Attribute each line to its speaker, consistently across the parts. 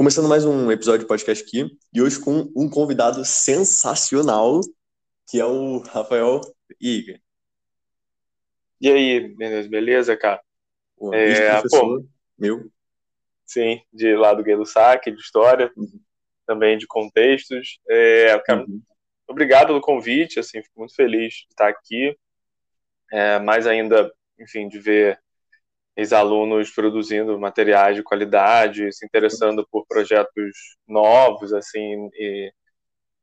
Speaker 1: Começando mais um episódio de podcast aqui, e hoje com um convidado sensacional, que é o Rafael Iga.
Speaker 2: E aí, beleza, cara?
Speaker 1: Pô, é, pô, meu.
Speaker 2: Sim, de lá do Guedo Saque, de história, uhum. também de contextos. É, cara, uhum. Obrigado pelo convite, assim, fico muito feliz de estar aqui. É, mais ainda, enfim, de ver ex-alunos produzindo materiais de qualidade, se interessando por projetos novos, assim, e,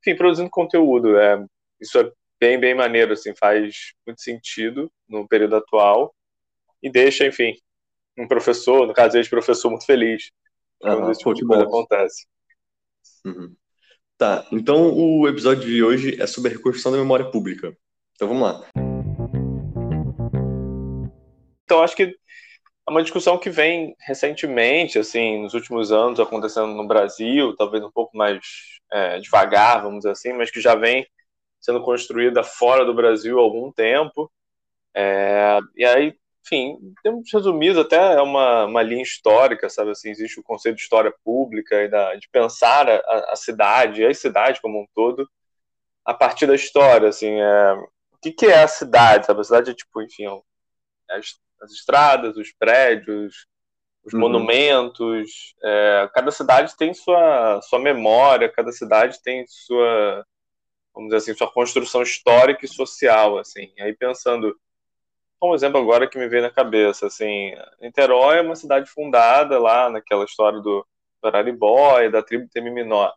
Speaker 2: enfim, produzindo conteúdo. É, isso é bem, bem maneiro, assim, faz muito sentido no período atual e deixa, enfim, um professor, no caso ex-professor, muito feliz quando uhum, esse tipo de coisa acontece.
Speaker 1: Uhum. Tá, então o episódio de hoje é sobre a reconstrução da memória pública. Então vamos lá.
Speaker 2: Então acho que é uma discussão que vem recentemente, assim, nos últimos anos, acontecendo no Brasil, talvez um pouco mais é, devagar, vamos dizer assim, mas que já vem sendo construída fora do Brasil há algum tempo. É, e aí, enfim, temos resumido até é uma, uma linha histórica, sabe assim, existe o conceito de história pública e da, de pensar a, a cidade, a cidade como um todo, a partir da história, assim, é, o que, que é a cidade, sabe? A cidade é tipo, enfim, é as estradas, os prédios, os uhum. monumentos. É, cada cidade tem sua, sua memória, cada cidade tem sua, vamos dizer assim, sua construção histórica e social, assim. Aí pensando, um exemplo agora que me veio na cabeça, assim, Niterói é uma cidade fundada lá naquela história do, do Araribóia, da tribo Temiminó.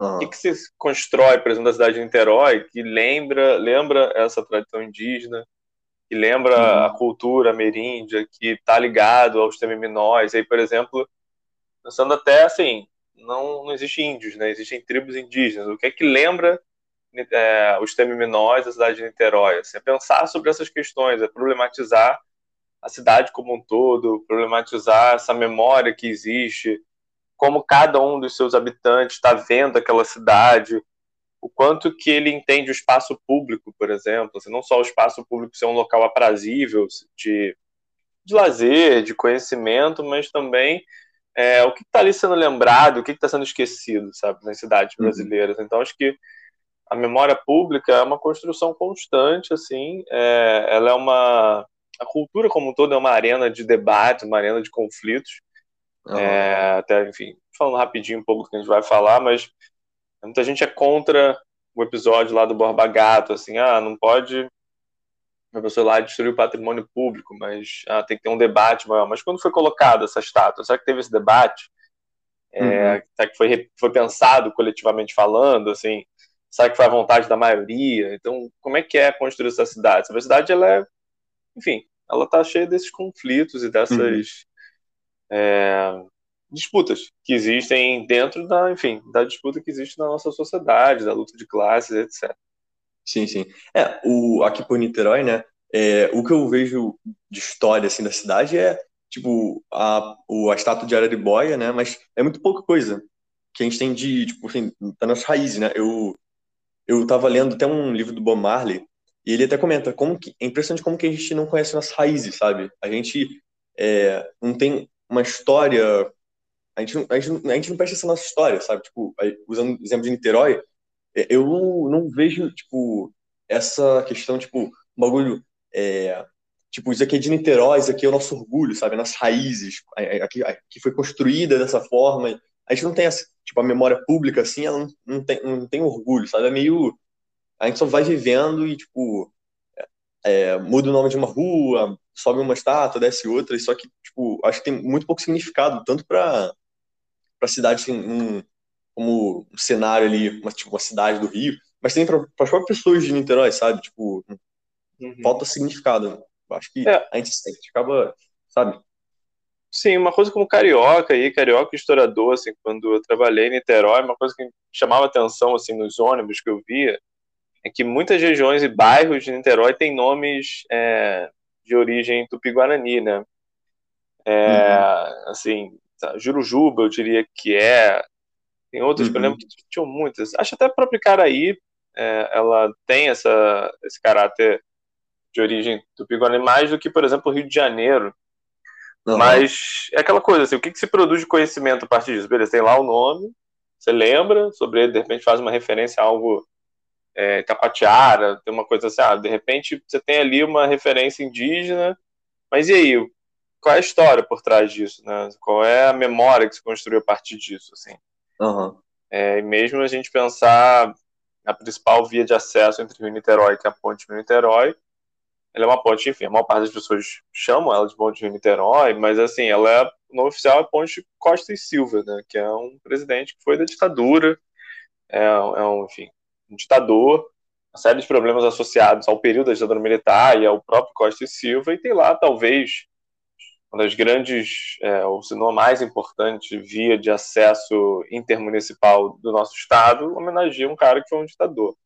Speaker 2: Uhum. O que, que se constrói, por exemplo, da cidade de Niterói que lembra, lembra essa tradição indígena, que lembra uhum. a cultura ameríndia, que está ligado aos temiminóis. Aí, por exemplo, pensando até assim, não, não existem índios, né? Existem tribos indígenas. O que é que lembra é, os temiminóis da cidade de Niterói? Assim, é pensar sobre essas questões, é problematizar a cidade como um todo, problematizar essa memória que existe, como cada um dos seus habitantes está vendo aquela cidade, o quanto que ele entende o espaço público, por exemplo, assim, não só o espaço público ser um local aprazível de, de lazer, de conhecimento, mas também é, o que está ali sendo lembrado, o que está sendo esquecido, sabe, nas cidades uhum. brasileiras. Então, acho que a memória pública é uma construção constante, assim, é, ela é uma... A cultura como um todo é uma arena de debate, uma arena de conflitos, uhum. é, até, enfim, falando rapidinho um pouco do que a gente vai falar, mas Muita gente é contra o episódio lá do Borba Gato, assim, ah, não pode a pessoa lá destruir o patrimônio público, mas ah, tem que ter um debate maior. Mas quando foi colocada essa estátua, será que teve esse debate? É, uhum. Será que foi, foi pensado coletivamente falando, assim? Será que foi a vontade da maioria? Então, como é que é construir essa cidade? Essa cidade, ela é, enfim, ela tá cheia desses conflitos e dessas uhum. é, disputas que existem dentro da, enfim, da disputa que existe na nossa sociedade, da luta de classes, etc.
Speaker 1: Sim, sim. É, o, aqui por Niterói, né, é, o que eu vejo de história, assim, da cidade é, tipo, a, o, a estátua de Araribóia, né, mas é muito pouca coisa que a gente tem de, tipo, assim, nossas raízes, né, eu, eu tava lendo até um livro do Bob Marley, e ele até comenta como que, é impressionante como que a gente não conhece nossas raízes, sabe? A gente é, não tem uma história a gente, não, a, gente a gente não presta essa nossa história, sabe? Tipo, usando o exemplo de Niterói, é, eu não vejo, tipo, essa questão, tipo, um bagulho, é, tipo, isso aqui é de Niterói, isso aqui é o nosso orgulho, sabe? Nas raízes, aqui, aqui foi construída dessa forma. A gente não tem, essa, tipo, a memória pública, assim, ela não, não, tem, não tem orgulho, sabe? É meio... A gente só vai vivendo e, tipo, é, muda o nome de uma rua, sobe uma estátua, desce outra, só que, tipo, acho que tem muito pouco significado, tanto para para a cidade assim, um, como um cenário ali, uma, tipo, uma cidade do Rio, mas tem para as próprias pessoas de Niterói, sabe? Tipo, uhum. falta significado. Acho que é. a, gente, a gente acaba, sabe?
Speaker 2: Sim, uma coisa como carioca aí, carioca historiador, assim, quando eu trabalhei em Niterói, uma coisa que chamava atenção, assim, nos ônibus que eu via, é que muitas regiões e bairros de Niterói têm nomes é, de origem tupi-guarani, né? É, uhum. Assim, tá, Jurujuba, eu diria que é. Tem outras uhum. que eu lembro que tinham muitas. Acho até a própria Caraí, é, ela tem essa, esse caráter de origem tupi-guarani mais do que, por exemplo, o Rio de Janeiro. Uhum. Mas é aquela coisa, assim, o que, que se produz de conhecimento a partir disso? Beleza, tem lá o nome, você lembra sobre ele, de repente faz uma referência a algo é, Tapatiara, tem uma coisa assim, ah, de repente você tem ali uma referência indígena, mas e aí, qual é a história por trás disso, né? Qual é a memória que se construiu a partir disso, assim?
Speaker 1: Uhum.
Speaker 2: É, e mesmo a gente pensar a principal via de acesso entre Rio e Niterói, que é a ponte Rio-Niterói, ela é uma ponte, enfim, a maior parte das pessoas chamam ela de ponte Rio-Niterói, mas assim, ela é, no oficial é ponte Costa e Silva, né? Que é um presidente que foi da ditadura, é, é um, enfim, um ditador, uma série de problemas associados ao período da ditadura militar e ao próprio Costa e Silva, e tem lá, talvez, uma das grandes, é, ou se não a mais importante, via de acesso intermunicipal do nosso estado, homenageia um cara que foi um ditador.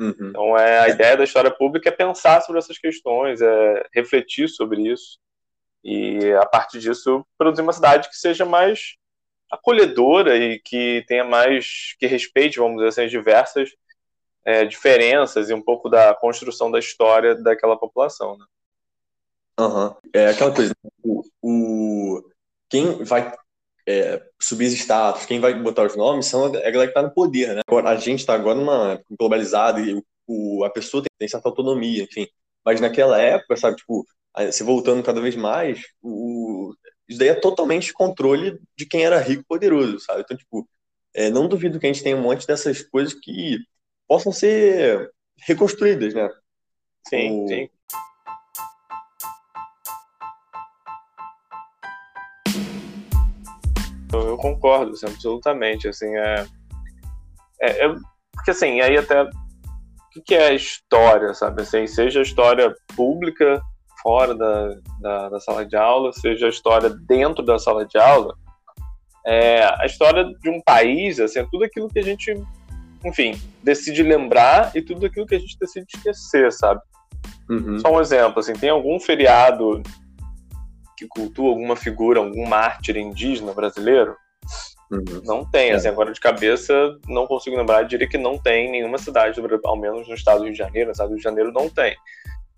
Speaker 2: Uhum. Então, é, a ideia da história pública é pensar sobre essas questões, é refletir sobre isso, e a partir disso produzir uma cidade que seja mais acolhedora e que tenha mais, que respeite, vamos dizer assim, as diversas é, diferenças e um pouco da construção da história daquela população, né?
Speaker 1: Uhum. É aquela coisa, o quem vai é, subir os status, quem vai botar os nomes são a galera que está no poder, né? Agora, a gente está agora numa globalizada e o, a pessoa tem, tem, certa autonomia, enfim. Mas naquela época, sabe, tipo, se voltando cada vez mais, o, isso daí é totalmente controle de quem era rico e poderoso, sabe? Então, tipo, é, não duvido que a gente tenha um monte dessas coisas que possam ser reconstruídas, né?
Speaker 2: Sim, o... sim. Eu, concordo, assim, absolutamente, assim, é, é, é, porque assim, aí até, o que, é a história, sabe, assim, seja a história pública, fora da, da, da, sala de aula, seja a história dentro da sala de aula, é, a história de um país, assim, é tudo aquilo que a gente enfim, decide lembrar e tudo aquilo que a gente decide esquecer, sabe? Uhum. Só um exemplo, assim, tem algum feriado que cultua alguma figura, algum mártir indígena brasileiro? Uhum. Não tem, é. assim, agora de cabeça não consigo lembrar, eu diria que não tem em nenhuma cidade, ao menos no estado do Rio de Janeiro, no estado do Rio de Janeiro não tem.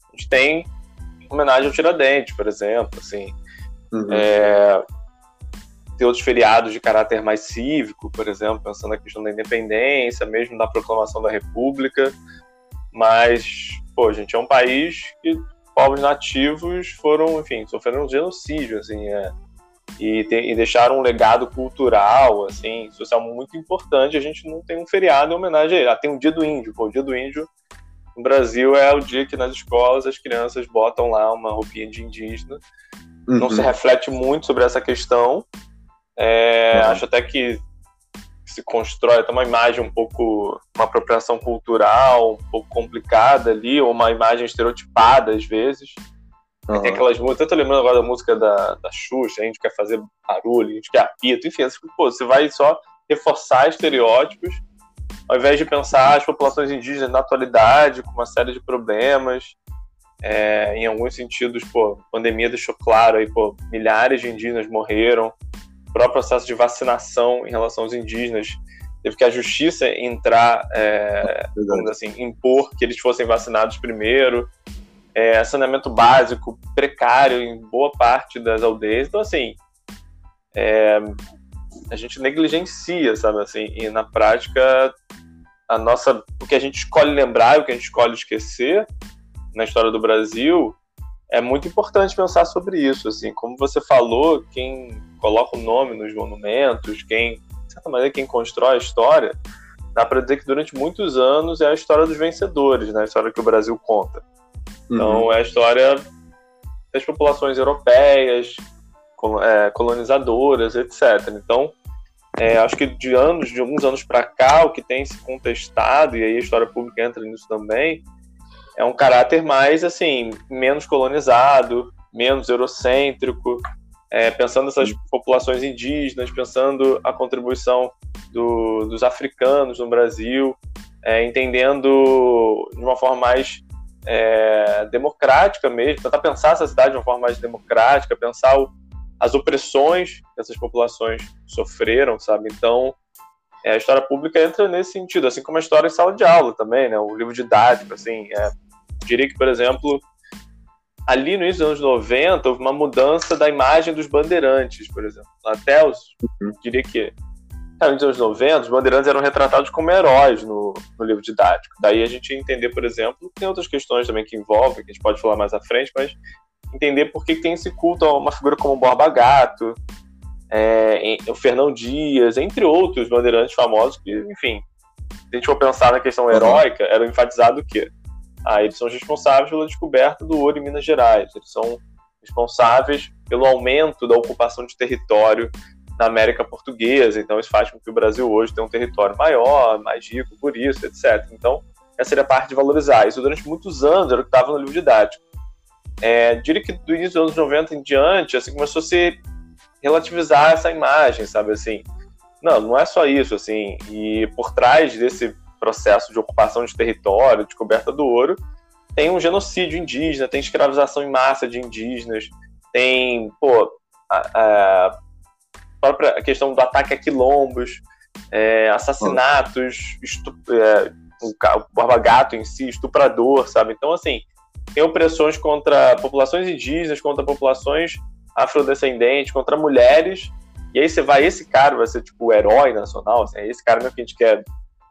Speaker 2: A gente tem homenagem ao Tiradentes, por exemplo, assim. Uhum. É, ter outros feriados de caráter mais cívico, por exemplo, pensando na questão da independência, mesmo da proclamação da República. Mas, pô, gente, é um país que povos nativos foram, enfim, sofreram um genocídio, assim, é, e, te, e, deixaram um legado cultural, assim, social muito importante. A gente não tem um feriado em homenagem a ele. Ah, tem o Dia do Índio. Pô, o Dia do Índio no Brasil é o dia que nas escolas as crianças botam lá uma roupinha de indígena. Uhum. Não se reflete muito sobre essa questão, é, uhum. Acho até que se constrói até uma imagem um pouco, uma apropriação cultural um pouco complicada ali, ou uma imagem estereotipada às vezes. Uhum. Tem aquelas músicas, eu tô lembrando agora da música da, da Xuxa, a gente quer fazer barulho, a gente quer apito, enfim, pô, você vai só reforçar estereótipos, ao invés de pensar as populações indígenas na atualidade, com uma série de problemas, é, em alguns sentidos, pô, a pandemia deixou claro aí, pô, milhares de indígenas morreram, próprio processo de vacinação em relação aos indígenas. Teve que a justiça entrar, é, assim, impor que eles fossem vacinados primeiro. É, saneamento básico precário em boa parte das aldeias. Então, assim, é, a gente negligencia, sabe, assim, e na prática a nossa, o que a gente escolhe lembrar e o que a gente escolhe esquecer na história do Brasil é muito importante pensar sobre isso, assim, como você falou, quem coloca o nome nos monumentos, quem, de certa maneira, quem constrói a história, dá para dizer que durante muitos anos é a história dos vencedores, né? a história que o Brasil conta. Então, uhum. é a história das populações europeias, é, colonizadoras, etc. Então, é, acho que de anos, de alguns anos para cá, o que tem se contestado, e aí a história pública entra nisso também, é um caráter mais, assim, menos colonizado, menos eurocêntrico, é, pensando nessas populações indígenas, pensando a contribuição do, dos africanos no Brasil, é, entendendo de uma forma mais é, democrática mesmo, tentar pensar essa cidade de uma forma mais democrática, pensar o, as opressões que essas populações sofreram, sabe? Então, é, a história pública entra nesse sentido, assim como a história em sala de aula também, né? O livro didático, assim, é, diria que, por exemplo, ali no início dos anos 90, houve uma mudança da imagem dos bandeirantes, por exemplo. Até os, uhum. diria que nos anos 90, os bandeirantes eram retratados como heróis no, no, livro didático. Daí a gente entender, por exemplo, tem outras questões também que envolvem, que a gente pode falar mais à frente, mas entender por que tem esse culto a uma figura como o Borba Gato, é, o Fernão Dias, entre outros bandeirantes famosos que, enfim, se a gente for pensar na questão uhum. heróica, era enfatizado o quê? Ah, eles são responsáveis pela descoberta do ouro em Minas Gerais, eles são responsáveis pelo aumento da ocupação de território na América Portuguesa, então isso faz com que o Brasil hoje tenha um território maior, mais rico por isso, etc. Então, essa seria a parte de valorizar. Isso durante muitos anos era o que estava no livro didático. É, diria que do início dos anos 90 em diante, assim, começou a se relativizar essa imagem, sabe, assim, não, não é só isso, assim, e por trás desse processo de ocupação de território, descoberta do ouro, tem um genocídio indígena, tem escravização em massa de indígenas, tem, pô, a, a própria questão do ataque a quilombos, é, assassinatos, estup, é, o Barba Gato em si, estuprador, sabe? Então, assim, tem opressões contra populações indígenas, contra populações afrodescendentes, contra mulheres, e aí você vai, esse cara vai ser tipo o herói nacional, assim, é esse cara mesmo que a gente quer,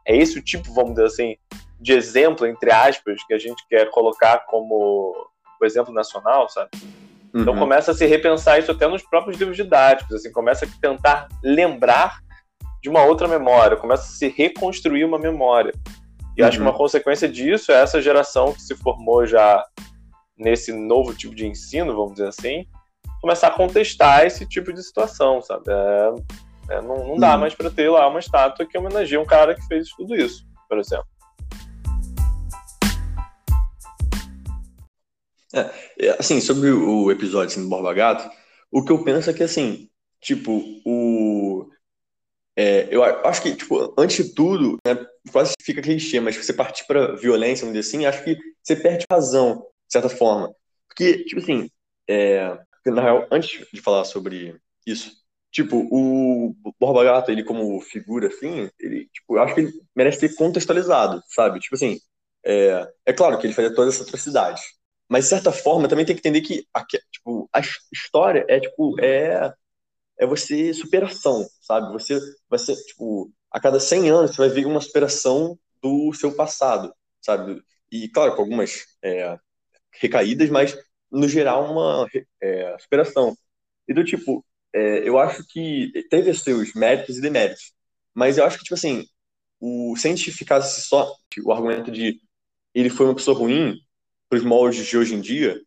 Speaker 2: é esse o tipo, vamos dizer assim, de exemplo, entre aspas, que a gente quer colocar como o exemplo nacional, sabe? Então uhum. começa a se repensar isso até nos próprios livros didáticos, assim, começa a tentar lembrar de uma outra memória, começa a se reconstruir uma memória. E uhum. acho que uma uhum. consequência disso é essa geração que se formou já nesse novo tipo de ensino, vamos dizer assim, começar a contestar esse tipo de situação, sabe? É, é, não, não dá uhum. mais para ter lá uma estátua que homenageia um cara que fez tudo isso, por exemplo.
Speaker 1: É, assim, sobre o episódio assim, do Borba Gato, o que eu penso é que, assim, tipo, o... É, eu acho que, tipo, antes de tudo, né, quase fica clichê, mas você partir para violência, vamos dizer assim, acho que você perde razão, de certa forma. Porque, tipo assim, é, na real, antes de falar sobre isso, tipo, o Borba Gato, ele como figura, assim, ele, tipo, eu acho que ele merece ser contextualizado, sabe? Tipo assim, é, é claro que ele fazia toda essa atrocidade, mas, de certa forma, também tem que entender que a, tipo, a história é, tipo, é, é você superação, sabe? Você vai ser, tipo, a cada 100 anos você vai ver uma superação do seu passado, sabe? E, claro, com algumas é, recaídas, mas, no geral, uma é, superação. E do tipo, é, eu acho que teve seus méritos e deméritos, mas eu acho que, tipo assim, o, se a gente ficasse só o argumento de ele foi uma pessoa ruim, para os moldes de hoje em dia,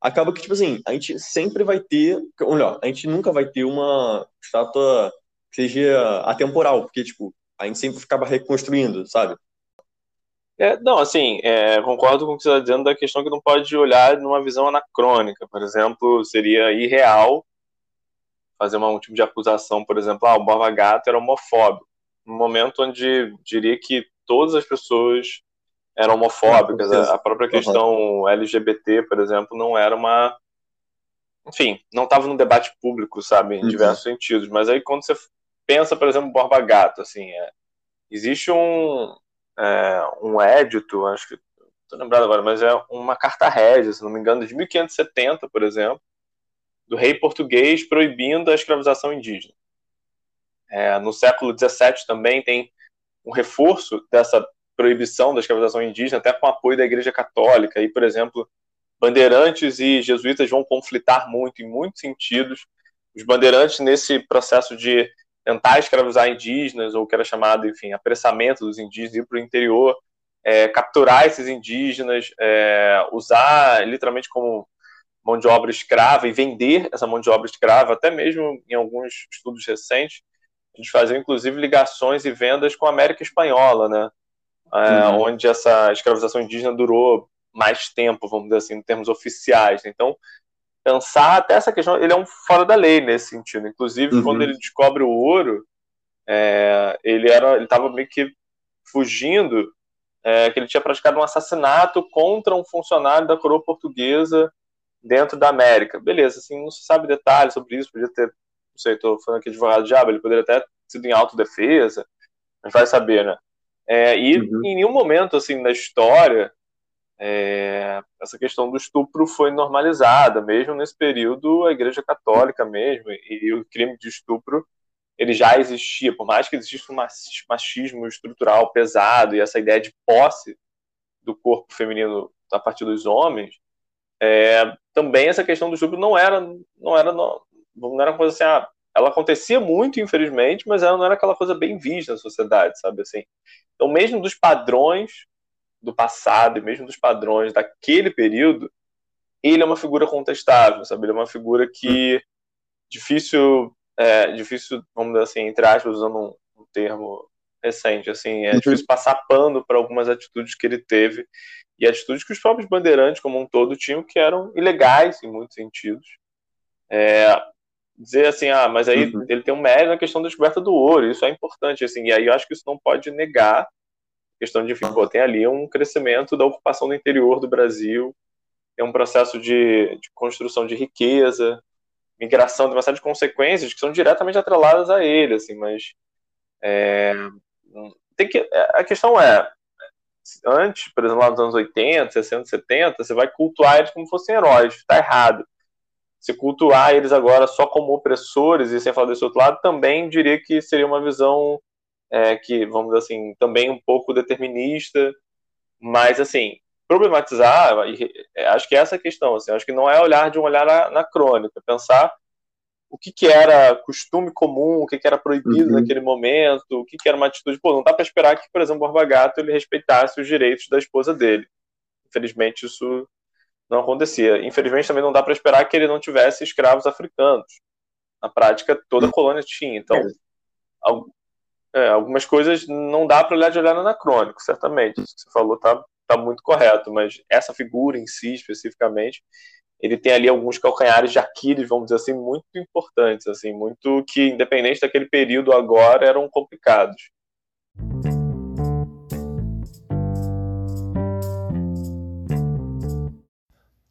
Speaker 1: acaba que, tipo assim, a gente sempre vai ter, ou melhor, a gente nunca vai ter uma estátua que seja atemporal, porque, tipo, a gente sempre acaba reconstruindo, sabe?
Speaker 2: É, não, assim, é, concordo com o que você está dizendo da questão que não pode olhar numa visão anacrônica. Por exemplo, seria irreal fazer uma, um tipo de acusação, por exemplo, ah, o Borba Gato era homofóbico. No momento onde diria que todas as pessoas eram homofóbicas. A, a própria questão uhum. LGBT, por exemplo, não era uma. Enfim, não estava no debate público, sabe, em uhum. diversos sentidos. Mas aí quando você pensa, por exemplo, Borba Gato, assim, é, existe um, é, um édito, acho que estou lembrado agora, mas é uma carta régia, se não me engano, de 1570, por exemplo, do rei português proibindo a escravização indígena. É, no século XVII também tem um reforço dessa proibição da escravização indígena, até com apoio da Igreja Católica. E, por exemplo, bandeirantes e jesuítas vão conflitar muito em muitos sentidos. Os bandeirantes, nesse processo de tentar escravizar indígenas, ou que era chamado, enfim, apressamento dos indígenas, ir para o interior, é, capturar esses indígenas, é, usar literalmente como mão de obra escrava e vender essa mão de obra escrava, até mesmo em alguns estudos recentes, eles faziam inclusive ligações e vendas com a América Espanhola, né? é, uhum. onde essa escravização indígena durou mais tempo, vamos dizer assim, em termos oficiais. Então, pensar até essa questão, ele é um fora da lei nesse sentido. Inclusive, uhum. quando ele descobre o ouro, é, ele era, ele estava meio que fugindo, é, que ele tinha praticado um assassinato contra um funcionário da coroa portuguesa dentro da América. Beleza, assim, não se sabe detalhes sobre isso, podia ter, não sei, estou falando aqui de advogado diabo, ele poderia até ter sido em autodefesa, mas vai saber, né? É, e uhum. em nenhum momento assim na história é, essa questão do estupro foi normalizada, mesmo nesse período, a Igreja Católica mesmo, e, e o crime de estupro ele já existia, por mais que existisse um machismo estrutural pesado e essa ideia de posse do corpo feminino a partir dos homens, é, também essa questão do estupro não era, não era, não, não era uma coisa assim, ah, ela acontecia muito, infelizmente, mas ela não era aquela coisa bem vista na sociedade, sabe assim. Então, mesmo dos padrões do passado e mesmo dos padrões daquele período, ele é uma figura contestável, sabe? Ele é uma figura que difícil, é, difícil, vamos dizer assim, entre aspas, usando um, um termo recente, assim, é uhum. difícil passar pano para algumas atitudes que ele teve e atitudes que os próprios bandeirantes como um todo tinham que eram ilegais em muitos sentidos. É, dizer assim, ah, mas aí uhum. ele tem um mérito na questão da descoberta do ouro, isso é importante, assim, e aí eu acho que isso não pode negar questão de, pô, tem ali um crescimento da ocupação do interior do Brasil, tem um processo de, de construção de riqueza, migração, tem uma série de consequências que são diretamente atreladas a ele, assim, mas é, tem que, a questão é, antes, por exemplo, lá nos anos 80, 60, 70, você vai cultuar eles como fossem heróis, está errado. Se cultuar eles agora só como opressores, e sem falar desse outro lado, também diria que seria uma visão é, que, vamos dizer assim, também um pouco determinista, mas, assim, problematizar, é, acho que é essa a questão, assim, acho que não é olhar de um olhar anacrônico, é pensar o que, que era costume comum, o que, que era proibido uhum. naquele momento, o que, que era uma atitude. Pô, não dá para esperar que, por exemplo, o Borba Gato ele respeitasse os direitos da esposa dele. Infelizmente, isso não acontecia. Infelizmente, também não dá para esperar que ele não tivesse escravos africanos. Na prática, toda a colônia tinha. Então, é, algumas coisas não dá para olhar de olhar anacrônico, certamente. Isso que você falou tá, tá muito correto, mas essa figura em si, especificamente, ele tem ali alguns calcanhares de Aquiles, vamos dizer assim, muito importantes, assim, muito que, independente daquele período agora, eram complicados.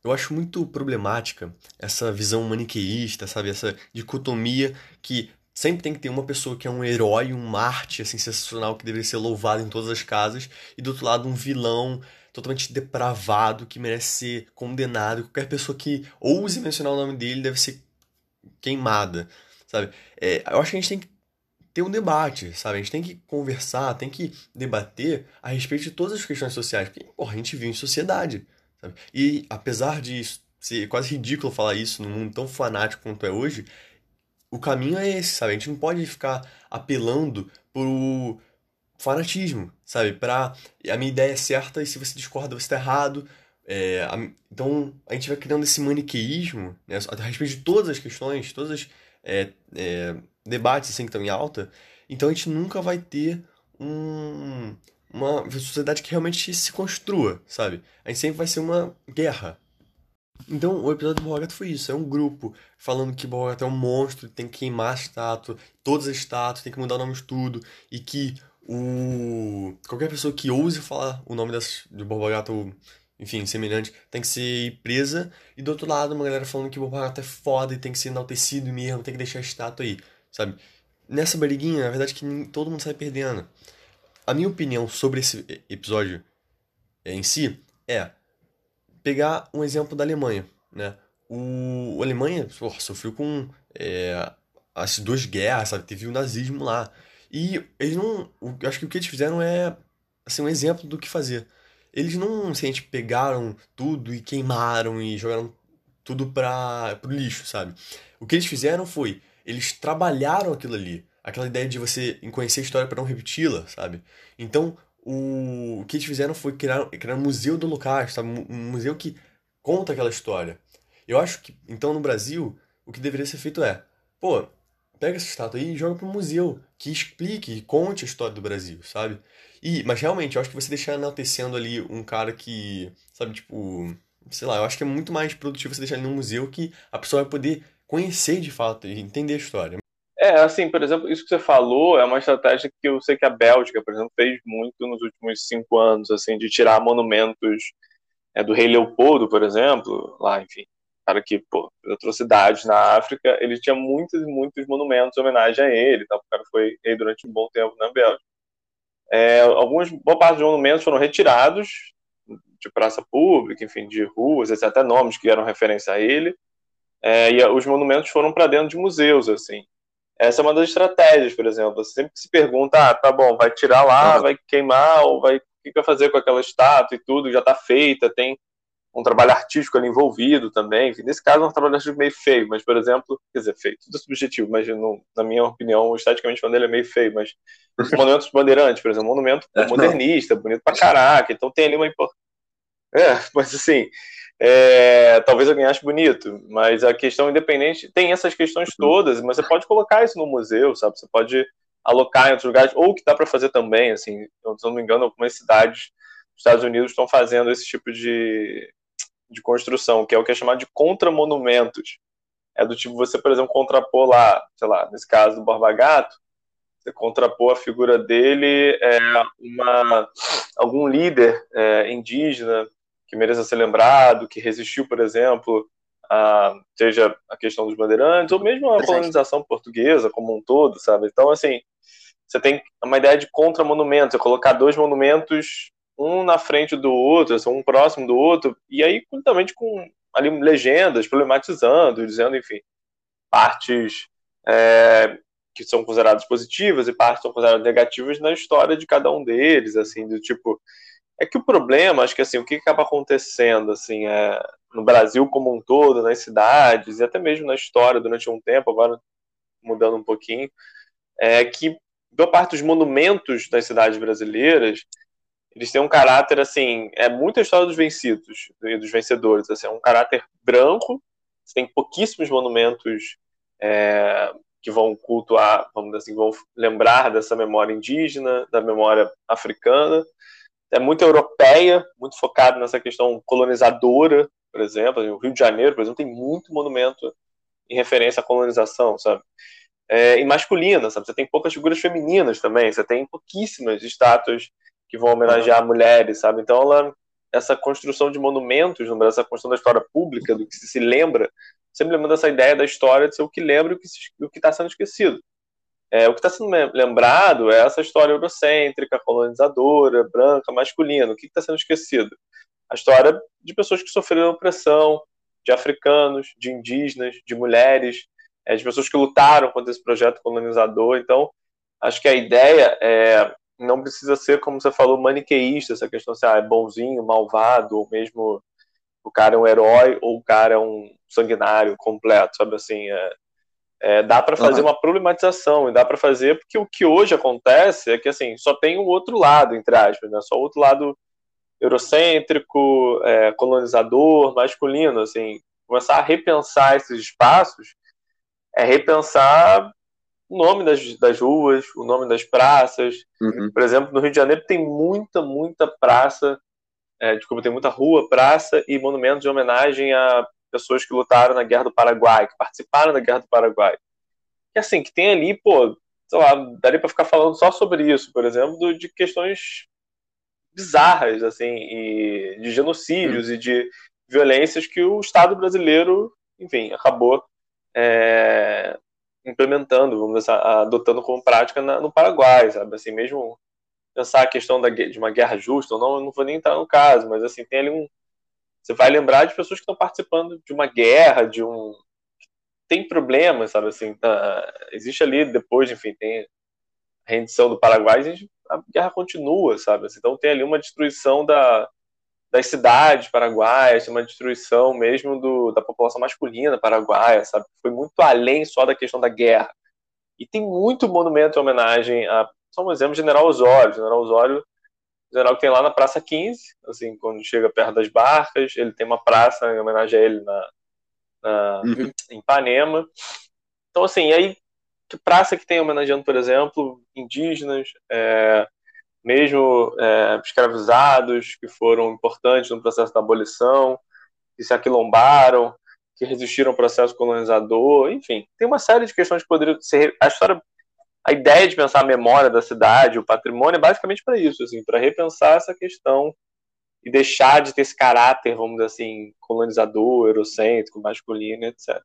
Speaker 1: Eu acho muito problemática essa visão maniqueísta, sabe? Essa dicotomia que sempre tem que ter uma pessoa que é um herói, um Marte, assim, sensacional, que deveria ser louvado em todas as casas, e do outro lado um vilão totalmente depravado, que merece ser condenado. Qualquer pessoa que ouse mencionar o nome dele deve ser queimada, sabe? É, eu acho que a gente tem que ter um debate, sabe? A gente tem que conversar, tem que debater a respeito de todas as questões sociais, porque porra, a gente vive em sociedade, sabe? E apesar de ser quase ridículo falar isso num mundo tão fanático quanto é hoje, o caminho é esse, sabe? A gente não pode ficar apelando pro fanatismo, sabe? Pra a minha ideia é certa e se você discorda você está errado. É, a, então a gente vai criando esse maniqueísmo né, a respeito de todas as questões, todos os é, é, debates assim, que estão em alta. Então a gente nunca vai ter um, uma sociedade que realmente se construa, sabe? A gente sempre vai ser uma guerra. Então, o episódio do Borgato foi isso. É um grupo falando que Borgato é um monstro, tem que queimar a estátua, todas as estátuas, tem que mudar o nome de tudo, e que o qualquer pessoa que ouse falar o nome das, de Borba Gato, enfim, semelhante, tem que ser presa. E do outro lado, uma galera falando que o é foda e tem que ser enaltecido mesmo, tem que deixar a estátua aí, sabe? Nessa briguinha, na verdade, que todo mundo sai perdendo. A minha opinião sobre esse episódio em si é pegar um exemplo da Alemanha, né? O, a Alemanha porra, sofreu com é, as duas guerras, sabe? Teve o nazismo lá. E eles não. Eu acho que o que eles fizeram é assim, um exemplo do que fazer. Eles não simplesmente pegaram tudo e queimaram e jogaram tudo para pro lixo, sabe? O que eles fizeram foi, eles trabalharam aquilo ali. Aquela ideia de você conhecer a história para não repeti-la, sabe? Então, o, o que eles fizeram foi criar, criar um museu do Holocausto, sabe? Um museu que conta aquela história. Eu acho que, então, no Brasil, o que deveria ser feito é, pô, pega essa estátua aí e joga para um museu que explique e conte a história do Brasil, sabe? E, mas realmente, eu acho que você deixar enaltecendo ali um cara que, sabe, tipo, sei lá, eu acho que é muito mais produtivo você deixar ele num museu que a pessoa vai poder conhecer de fato e entender a história.
Speaker 2: É, assim, por exemplo, isso que você falou é uma estratégia que eu sei que a Bélgica, por exemplo, fez muito nos últimos cinco anos, assim, de tirar monumentos é, do rei Leopoldo, por exemplo, lá, enfim, cara que, pô, atrocidades na África, ele tinha muitos e muitos monumentos em homenagem a ele, tá? o cara foi rei durante um bom tempo na Bélgica. É, alguns, boa parte dos monumentos foram retirados, de praça pública, enfim, de ruas, etc., até nomes que eram referência a ele, é, e os monumentos foram para dentro de museus, assim. Essa é uma das estratégias, por exemplo. Você sempre se pergunta, ah, tá bom, vai tirar lá, vai queimar, ou vai, o que vai fazer com aquela estátua e tudo, já está feita, tem um trabalho artístico ali envolvido também. Enfim, nesse caso, é um trabalho artístico meio feio, mas, por exemplo, quer dizer, feio, tudo é subjetivo, mas no, na minha opinião, esteticamente falando, ele é meio feio, mas os monumentos bandeirantes, por exemplo, um monumento é, modernista, não. bonito pra caraca, então tem ali uma é, mas assim, é, talvez alguém ache bonito, mas a questão independente tem essas questões uhum. todas, mas você pode colocar isso no museu, sabe? Você pode alocar em outros lugares, ou o que dá para fazer também, assim, se não me engano, algumas cidades dos Estados Unidos estão fazendo esse tipo de, de construção, que é o que é chamado de contramonumentos. É do tipo você, por exemplo, contrapor lá, sei lá, nesse caso do Borba Gato, você contrapor a figura dele é uma algum líder é, indígena que mereça ser lembrado, que resistiu, por exemplo, a, seja a questão dos bandeirantes, ou mesmo a colonização portuguesa como um todo, sabe? Então, assim, você tem uma ideia de contra-monumento, você colocar dois monumentos um na frente do outro, assim, um próximo do outro, e aí também com ali legendas problematizando, dizendo, enfim, partes é, que são consideradas positivas e partes que são consideradas negativas na história de cada um deles, assim, do tipo, é que o problema, acho que assim, o que acaba acontecendo, assim, é, no Brasil como um todo, nas cidades e até mesmo na história durante um tempo, agora mudando um pouquinho, é que boa parte dos monumentos das cidades brasileiras eles têm um caráter assim, é muita história dos vencidos e dos vencedores, assim, é um caráter branco. Você tem pouquíssimos monumentos é, que vão cultuar, vamos dizer assim, vão lembrar dessa memória indígena, da memória africana. É muito europeia, muito focado nessa questão colonizadora, por exemplo. O Rio de Janeiro, por exemplo, tem muito monumento em referência à colonização, sabe? É, e masculina, sabe? Você tem poucas figuras femininas também, você tem pouquíssimas estátuas que vão homenagear mulheres, sabe? Então, ela, essa construção de monumentos essa construção da história pública, do que se, se lembra, sempre lembrando essa ideia da história de ser o que lembra e o que está sendo esquecido. É, o que está sendo lembrado é essa história eurocêntrica, colonizadora, branca, masculina. O que está sendo esquecido? A história de pessoas que sofreram opressão, de africanos, de indígenas, de mulheres, é, de pessoas que lutaram contra esse projeto colonizador. Então, acho que a ideia é não precisa ser, como você falou, maniqueísta, essa questão se ah, é bonzinho, malvado, ou mesmo o cara é um herói ou o cara é um sanguinário completo, sabe assim, é, é dá para fazer uhum. uma problematização e dá para fazer porque o que hoje acontece é que assim só tem o outro lado entre aspas, né? Só o outro lado eurocêntrico, é, colonizador, masculino, assim, começar a repensar esses espaços é repensar o nome das, das ruas, o nome das praças. Uhum. Por exemplo, no Rio de Janeiro tem muita, muita praça, é, desculpa, tem muita rua, praça e monumentos de homenagem a pessoas que lutaram na Guerra do Paraguai, que participaram da Guerra do Paraguai. E assim, que tem ali, pô, sei lá, daria para ficar falando só sobre isso, por exemplo, de questões bizarras, assim, e de genocídios uhum. e de violências que o Estado brasileiro, enfim, acabou é, implementando, vamos dizer, adotando como prática na, no Paraguai, sabe? Assim, mesmo pensar a questão da, de uma guerra justa ou não, eu não vou nem entrar no caso, mas assim, tem ali um. Você vai lembrar de pessoas que estão participando de uma guerra, de um. Tem problemas, sabe? Assim, tá, existe ali depois, enfim, tem a rendição do Paraguai, a, a guerra continua, sabe? Assim, então tem ali uma destruição da, das cidades paraguaias, uma destruição mesmo do, da população masculina paraguaia, sabe? Foi muito além só da questão da guerra. E tem muito monumento em homenagem a, só um exemplo, General Osório. General Osório, general que tem lá na Praça 15, assim, quando chega perto das barcas, ele tem uma praça em homenagem a ele na, na uhum. em Ipanema. Então, assim, aí, que praça que tem homenageando, por exemplo, indígenas, é, mesmo é, escravizados, que foram importantes no processo da abolição, que se aquilombaram, que resistiram ao processo colonizador, enfim, tem uma série de questões que poderiam ser. A história, a ideia de pensar a memória da cidade, o patrimônio, é basicamente para isso, assim, para repensar essa questão e deixar de ter esse caráter, vamos dizer assim, colonizador, eurocêntrico, masculino, etc.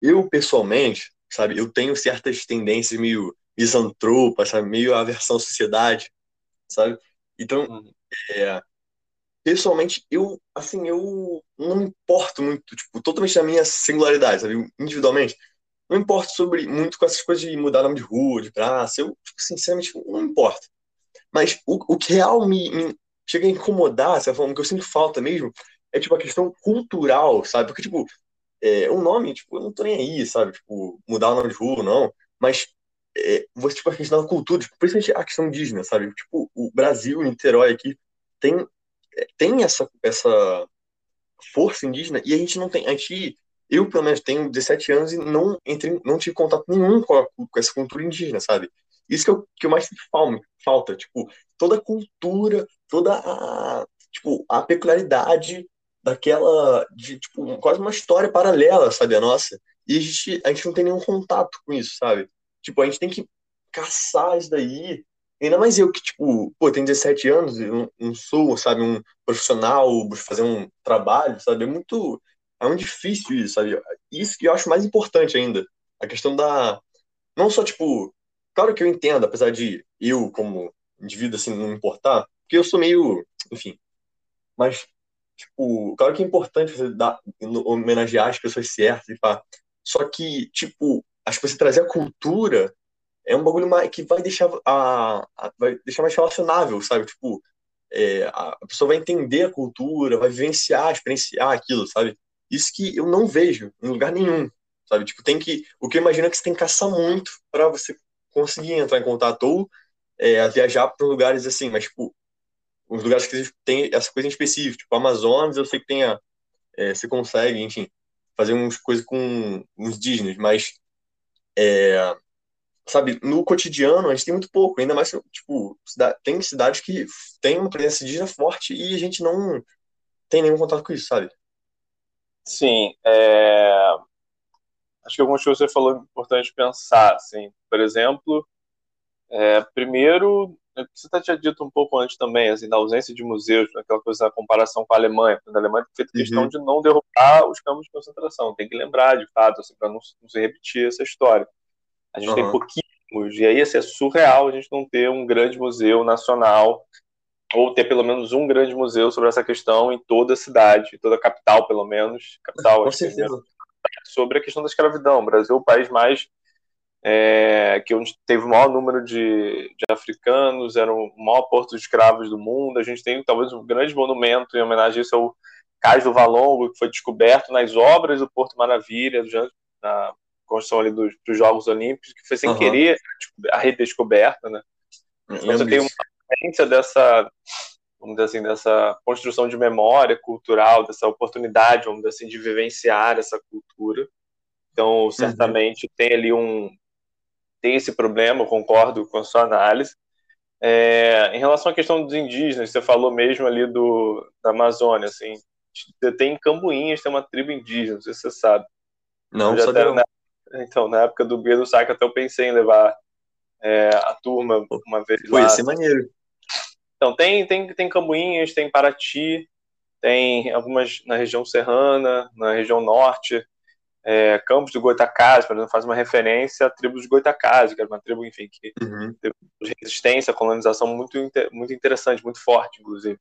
Speaker 1: Eu, pessoalmente, sabe? Eu tenho certas tendências meio misantropas, sabe? Meio aversão à sociedade, sabe? Então, uhum. é, pessoalmente, eu, assim, eu não me importo muito, tipo, totalmente na minha singularidade, sabe? Individualmente, não me importo sobre, muito com essas coisas de mudar nome de rua, de praça, eu, tipo, sinceramente, não me importo. Mas o, o que real me, me chega a incomodar, essa forma que eu sinto falta mesmo, é, tipo, a questão cultural, sabe? Porque, tipo, é, um nome, tipo, eu não tô nem aí, sabe? Tipo, mudar o nome de rua, não. Mas é, você, tipo, a questão da cultura, tipo, principalmente a questão indígena, sabe? Tipo, o Brasil, Niterói aqui, tem, tem essa, essa força indígena e a gente não tem. A gente, eu, pelo menos, tenho 17 anos e não, entre, não tive contato nenhum com, a, com essa cultura indígena, sabe? Isso que eu, que eu mais sinto falta, tipo, toda a cultura, toda a, tipo, a peculiaridade daquela, de, tipo, quase uma história paralela, sabe, a nossa. E a gente, a gente não tem nenhum contato com isso, sabe? Tipo, a gente tem que caçar isso daí. Ainda mais eu que, tipo, pô, tenho 17 anos, eu não sou, sabe, um profissional, fazer um trabalho, sabe? É muito, é muito difícil isso, sabe? Isso que eu acho mais importante ainda. A questão da, não só, tipo, claro que eu entendo, apesar de eu, como indivíduo, assim, não importar, porque eu sou meio, enfim, mas tipo, claro que é importante você dar, homenagear as pessoas certas e pá. Só que, tipo, acho que você trazer a cultura é um bagulho mais, que vai deixar a, a vai deixar mais relacionável, sabe? Tipo, é, a pessoa vai entender a cultura, vai vivenciar, experienciar aquilo, sabe? Isso que eu não vejo em lugar nenhum, sabe? Tipo, tem que, o que eu imagino é que você tem que caçar muito para você conseguir entrar em contato ou é, viajar para lugares assim, mas tipo, os lugares que tem essa coisa em específico, tipo Amazonas, eu sei que tem a, é, você consegue, enfim, fazer umas coisas com os indígenas, mas é, sabe, no cotidiano a gente tem muito pouco, ainda mais tipo, tem cidades que tem uma presença indígena forte e a gente não tem nenhum contato com isso, sabe?
Speaker 2: Sim, é... acho que algumas coisas que você falou é importante pensar, assim, por exemplo, é, primeiro é, você até tinha dito um pouco antes também, assim, da ausência de museus, aquela coisa da comparação com a Alemanha. A Alemanha tem feito questão uhum. de não derrubar os campos de concentração. Tem que lembrar, de fato, assim, para não, não, se repetir essa história. A gente uhum. tem pouquíssimos, e aí assim, é surreal a gente não ter um grande museu nacional, ou ter pelo menos um grande museu sobre essa questão em toda a cidade, toda a capital, pelo menos. Capital,
Speaker 1: com certeza.
Speaker 2: Sobre a questão da escravidão. O Brasil é o país mais é, que onde teve o maior número de, de, africanos, era o maior porto de escravos do mundo. A gente tem talvez um grande monumento em homenagem a isso ao Cais do Valongo, que foi descoberto nas obras do Porto Maravilha, na construção ali dos, dos Jogos Olímpicos, que foi sem uhum. querer a redescoberta, né? Então você tem uma experiência dessa, vamos dizer assim, dessa construção de memória cultural, dessa oportunidade, vamos dizer assim, de vivenciar essa cultura. Então, uhum. certamente uhum. tem ali um, tem esse problema, concordo com a sua análise. É, em relação à questão dos indígenas, você falou mesmo ali do, da Amazônia, assim, tem Cambuinhas, tem uma tribo indígena, não sei se você sabe.
Speaker 1: Não, já sabia.
Speaker 2: Na, então, na época do Guia do Saco, até eu pensei em levar é, a turma uma vez
Speaker 1: Foi, lá. Foi, maneiro.
Speaker 2: Então, tem, tem, tem Cambuinhas, tem Paraty, tem algumas na região serrana, na região norte, é, Campos do Goitacazes, por exemplo, faz uma referência à tribo dos Goitacazes, que era uma tribo, enfim, que uhum. teve resistência, colonização muito, muito interessante, muito forte, inclusive.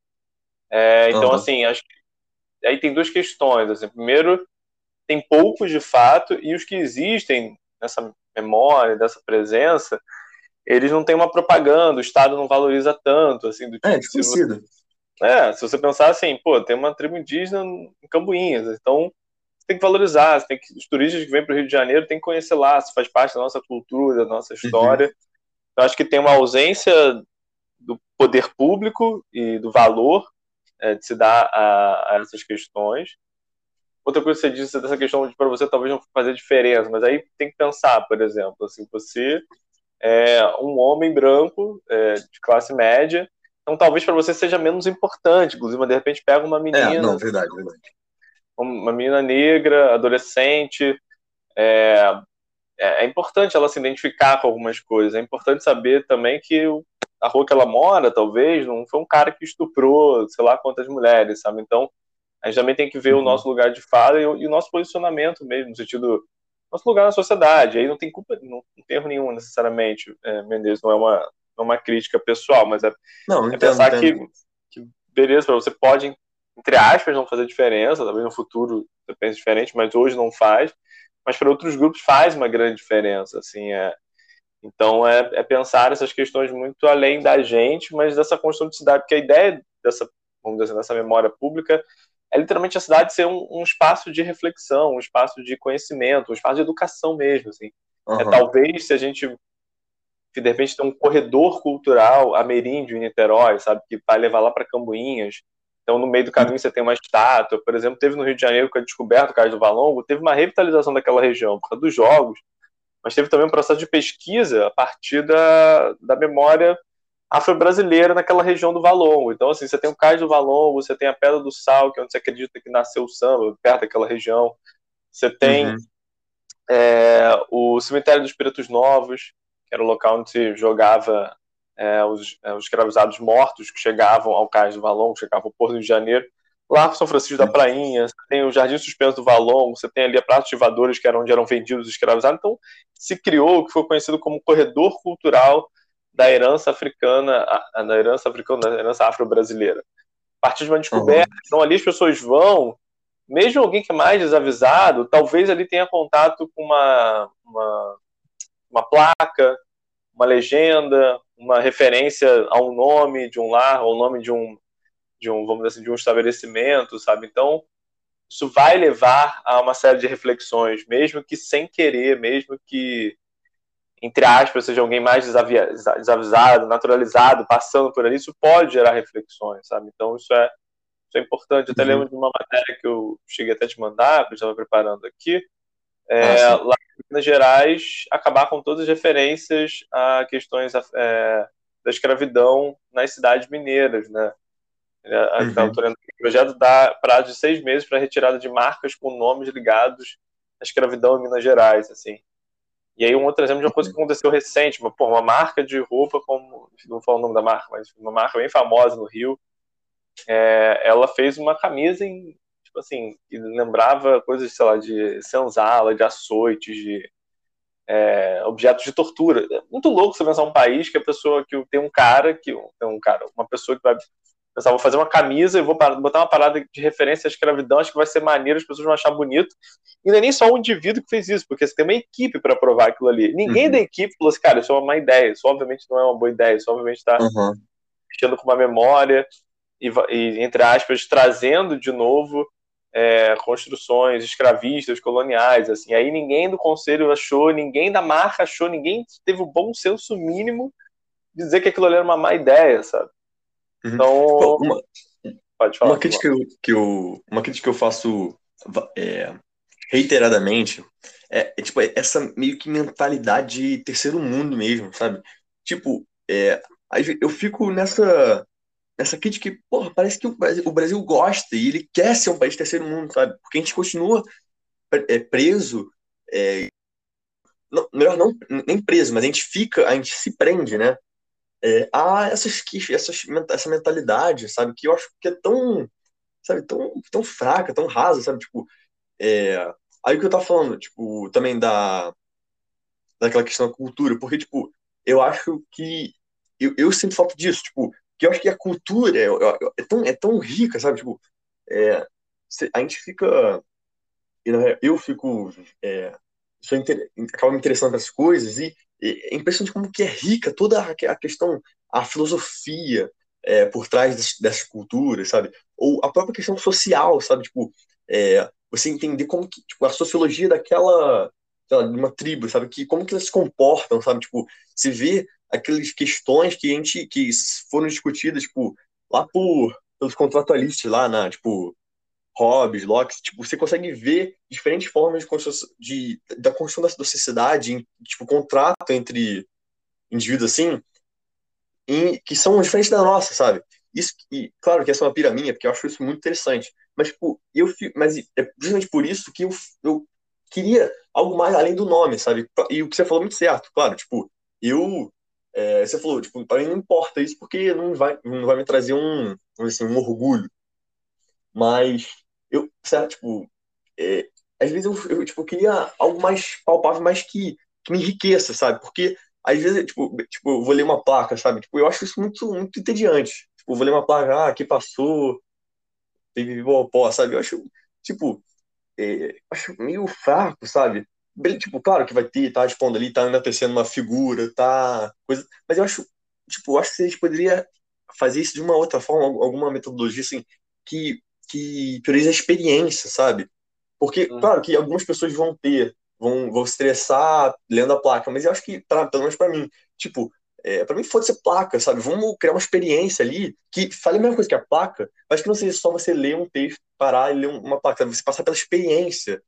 Speaker 2: É, então, uhum. assim, acho que aí tem duas questões. Assim, primeiro, tem poucos de fato, e os que existem nessa memória, dessa presença, eles não têm uma propaganda, o Estado não valoriza tanto, assim, do
Speaker 1: tipo, É, desconhecido.
Speaker 2: É, se você pensar assim, pô, tem uma tribo indígena em Cambuinhas, então tem que valorizar, tem que, os turistas que vêm para o Rio de Janeiro têm que conhecer lá, se faz parte da nossa cultura, da nossa história. Uhum. Eu acho que tem uma ausência do poder público e do valor é, de se dar a, a, essas questões. Outra coisa que você disse dessa questão de para você talvez não fazer diferença, mas aí tem que pensar, por exemplo, assim, você é um homem branco é, de classe média, então talvez para você seja menos importante, inclusive, mas de repente pega uma menina.
Speaker 1: É, não, verdade, verdade
Speaker 2: uma menina negra, adolescente, é, é, é importante ela se identificar com algumas coisas. É importante saber também que a rua que ela mora, talvez, não foi um cara que estuprou, sei lá quantas mulheres, sabe? Então, a gente também tem que ver uhum. o nosso lugar de fala e, e, o nosso posicionamento mesmo, no sentido nosso lugar na sociedade. Aí não tem culpa, não, não tem erro nenhum necessariamente, é, Mendes, não é uma, não é uma crítica pessoal, mas é,
Speaker 1: não,
Speaker 2: é pensar que, que, beleza, você pode, entre aspas, não fazer diferença, talvez no futuro você pense diferente, mas hoje não faz, mas para outros grupos faz uma grande diferença, assim, é, então é, é, pensar essas questões muito além da gente, mas dessa construção de cidade, porque a ideia dessa, vamos dizer assim, dessa memória pública é literalmente a cidade ser um, um, espaço de reflexão, um espaço de conhecimento, um espaço de educação mesmo, assim. Uhum. É, talvez se a gente de repente tem um corredor cultural ameríndio em Niterói, sabe, que vai levar lá para Cambuinhas. Então, no meio do caminho você tem uma estátua, por exemplo, teve no Rio de Janeiro, com a descoberta do Cais do Valongo, teve uma revitalização daquela região por causa dos jogos, mas teve também um processo de pesquisa a partir da, da memória afro-brasileira naquela região do Valongo. Então, assim, você tem o Cais do Valongo, você tem a Pedra do Sal, que é onde você acredita que nasceu o samba, perto daquela região. Você tem uhum. é, o Cemitério dos Pretos Novos, que era o local onde se jogava é, os, é, os escravizados mortos que chegavam ao Cais do Valongo, chegavam ao Porto de Janeiro. Lá São Francisco da Prainha, você tem o Jardim Suspenso do Valongo, você tem ali a Praça Ativadores, que era onde eram vendidos os escravizados. Então, se criou o que foi conhecido como corredor cultural da herança africana, da herança africana, da herança afro-brasileira. A partir de uma descoberta, uhum. então ali as pessoas vão, mesmo alguém que é mais desavisado, talvez ali tenha contato com uma, uma, uma placa, uma legenda, uma referência a um nome de um lar, ao nome de um, de um, vamos dizer assim, de um estabelecimento, sabe? Então, isso vai levar a uma série de reflexões, mesmo que sem querer, mesmo que entre aspas, seja alguém mais desavisado, naturalizado, passando por ali, isso pode gerar reflexões, sabe? Então, isso é, isso é importante. Eu até uhum. lembro de uma matéria que eu cheguei até te mandar, que eu estava preparando aqui, é, ah, lá em Minas Gerais, acabar com todas as referências a questões é, da escravidão nas cidades mineiras, né? A, uhum. o projeto dá prazo de seis meses para retirada de marcas com nomes ligados à escravidão em Minas Gerais, assim. E aí um outro exemplo de uma coisa que aconteceu recente, uma, pô, uma marca de roupa, como não vou falar o nome da marca, mas uma marca bem famosa no Rio, é, ela fez uma camisa em, tipo assim, que lembrava coisas, sei lá, de senzala, de açoites, de é, objetos de tortura. É muito louco você pensar um país que a pessoa que tem um cara que tem um cara, uma pessoa que vai pensar, vou fazer uma camisa e vou botar uma parada de referência à escravidão, acho que vai ser maneiro, as pessoas vão achar bonito. E não é nem só um indivíduo que fez isso, porque você tem uma equipe para provar aquilo ali. Ninguém uhum. da equipe falou assim, cara, isso é uma má ideia, isso obviamente não é uma boa ideia, isso obviamente está uhum. mexendo com uma memória e, e, entre aspas, trazendo de novo é, construções escravistas, coloniais, assim. Aí ninguém do conselho achou, ninguém da marca achou, ninguém teve o bom senso mínimo de dizer que aquilo ali era uma má ideia, sabe?
Speaker 1: Uhum. Então. Uma, pode falar. Uma crítica, que eu, que eu, uma crítica que eu faço é, reiteradamente é, é, tipo, é essa meio que mentalidade de terceiro mundo mesmo, sabe? Tipo, é, eu fico nessa nessa crítica que, porra, parece que o Brasil, o Brasil gosta e ele quer ser um país terceiro mundo, sabe? Porque a gente continua é, preso, é, não, melhor não, nem preso, mas a gente fica, a gente se prende, né? É, há essas, essas, essa mentalidade, sabe, que eu acho que é tão, sabe, tão, tão fraca, tão rasa, sabe, tipo, é, aí o que eu tava falando, tipo, também da, daquela questão da cultura, porque, tipo, eu acho que, eu, eu sinto falta disso, tipo, que eu acho que a cultura é, é, é tão, é tão rica, sabe, tipo, é, a gente fica, eu fico, é, sou inter, acaba me interessando nessas coisas e é impressionante como que é rica toda a questão, a filosofia é, por trás dessas, culturas, sabe? Ou a própria questão social, sabe? Tipo, é, você entender como que, tipo, a sociologia daquela, lá, de uma tribo, sabe? Que, como que elas se comportam, sabe? Tipo, se vê aquelas questões que a gente, que foram discutidas, tipo, lá por, pelos contratualistas lá na, tipo, Hobbes, Locke, tipo, você consegue ver diferentes formas de, de da construção da, sociedade, tipo, contrato entre indivíduos assim, em, que são diferentes da nossa, sabe? Isso, e, claro que essa é uma pira minha, porque eu acho isso muito interessante. Mas, tipo, eu mas é justamente por isso que eu, eu queria algo mais além do nome, sabe? E o que você falou é muito certo, claro, tipo, eu. É, você falou, tipo, para mim não importa isso porque não vai, não vai me trazer um, assim, um orgulho. Mas eu, certo, tipo, é, às vezes eu, eu tipo, queria algo mais palpável, mais que, que me enriqueça, sabe? Porque às vezes, tipo, tipo, eu vou ler uma placa, sabe? Tipo, eu acho isso muito, muito entediante. Tipo, eu vou ler uma placa, ah, aqui passou, teve pó, sabe? Eu acho, tipo, é, acho meio fraco, sabe? Tipo, claro que vai ter, tá expondo ali, tá enaltecendo uma figura, tá. Coisa, mas eu acho, tipo, eu acho que a gente poderia fazer isso de uma outra forma, alguma metodologia assim, que, que prioriza a experiência, sabe? Porque, uhum. claro que algumas pessoas vão ter, vão, vão estressar lendo a placa, mas eu acho que, pra, pelo menos para mim, tipo, é, para mim foda-se placa, sabe? Vamos criar uma experiência ali que fale a mesma coisa que a placa, mas que não seja só você ler um texto, parar e ler uma placa, você passar pela experiência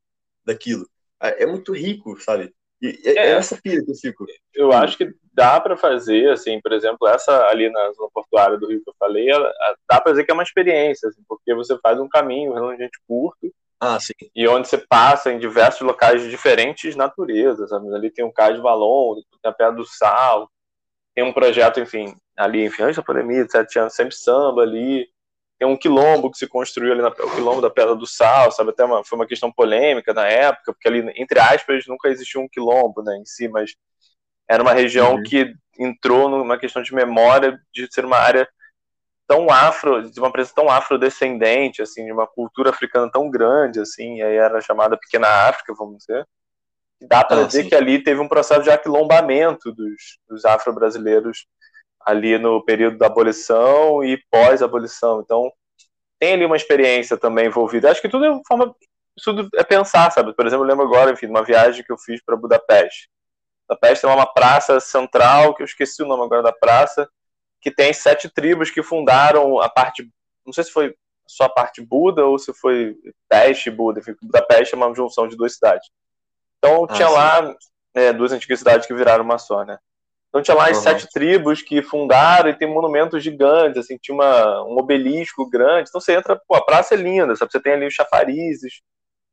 Speaker 1: daquilo. É, é muito rico, sabe? E é, é, é essa pira que eu fico.
Speaker 2: Eu acho que dá para fazer, assim, por exemplo, essa ali na zona portuária do Rio que eu falei, ela, dá para dizer que é uma experiência, assim, porque você faz um caminho relativamente curto,
Speaker 1: ah.
Speaker 2: E onde você passa em diversos locais de diferentes naturezas. Sabe? Ali tem um cais de Valon, tem a Pedra do Sal, tem um projeto, enfim, ali, enfim, antes da pandemia, sete anos, sempre samba ali. Tem um quilombo que se construiu ali, na, o quilombo da Pedra do Sal, sabe? Até uma, foi uma questão polêmica na época, porque ali, entre aspas, nunca existiu um quilombo né, em si, mas era uma região uhum. que entrou numa questão de memória de ser uma área tão afro, de uma presença tão afrodescendente, assim, de uma cultura africana tão grande, assim, aí era chamada Pequena África, vamos dizer. Dá para ah, dizer sim. que ali teve um processo de aquilombamento dos, dos afro-brasileiros ali no período da abolição e pós-abolição. Então, tem ali uma experiência também envolvida. Acho que tudo é forma tudo é pensar, sabe? Por exemplo, eu lembro agora, enfim, de uma viagem que eu fiz para Budapeste. Budapeste tem uma praça central, que eu esqueci o nome agora da praça, que tem sete tribos que fundaram a parte, não sei se foi só a parte Buda ou se foi Peste Buda, enfim, Budapeste é uma junção de duas cidades. Então ah, tinha sim. lá é, duas antigas cidades que viraram uma só, né? Então tinha lá as uhum. sete tribos que fundaram e tem monumentos gigantes, assim, tinha uma, um obelisco grande. Então você entra, pô, a praça é linda, sabe? Você tem ali os chafarizes,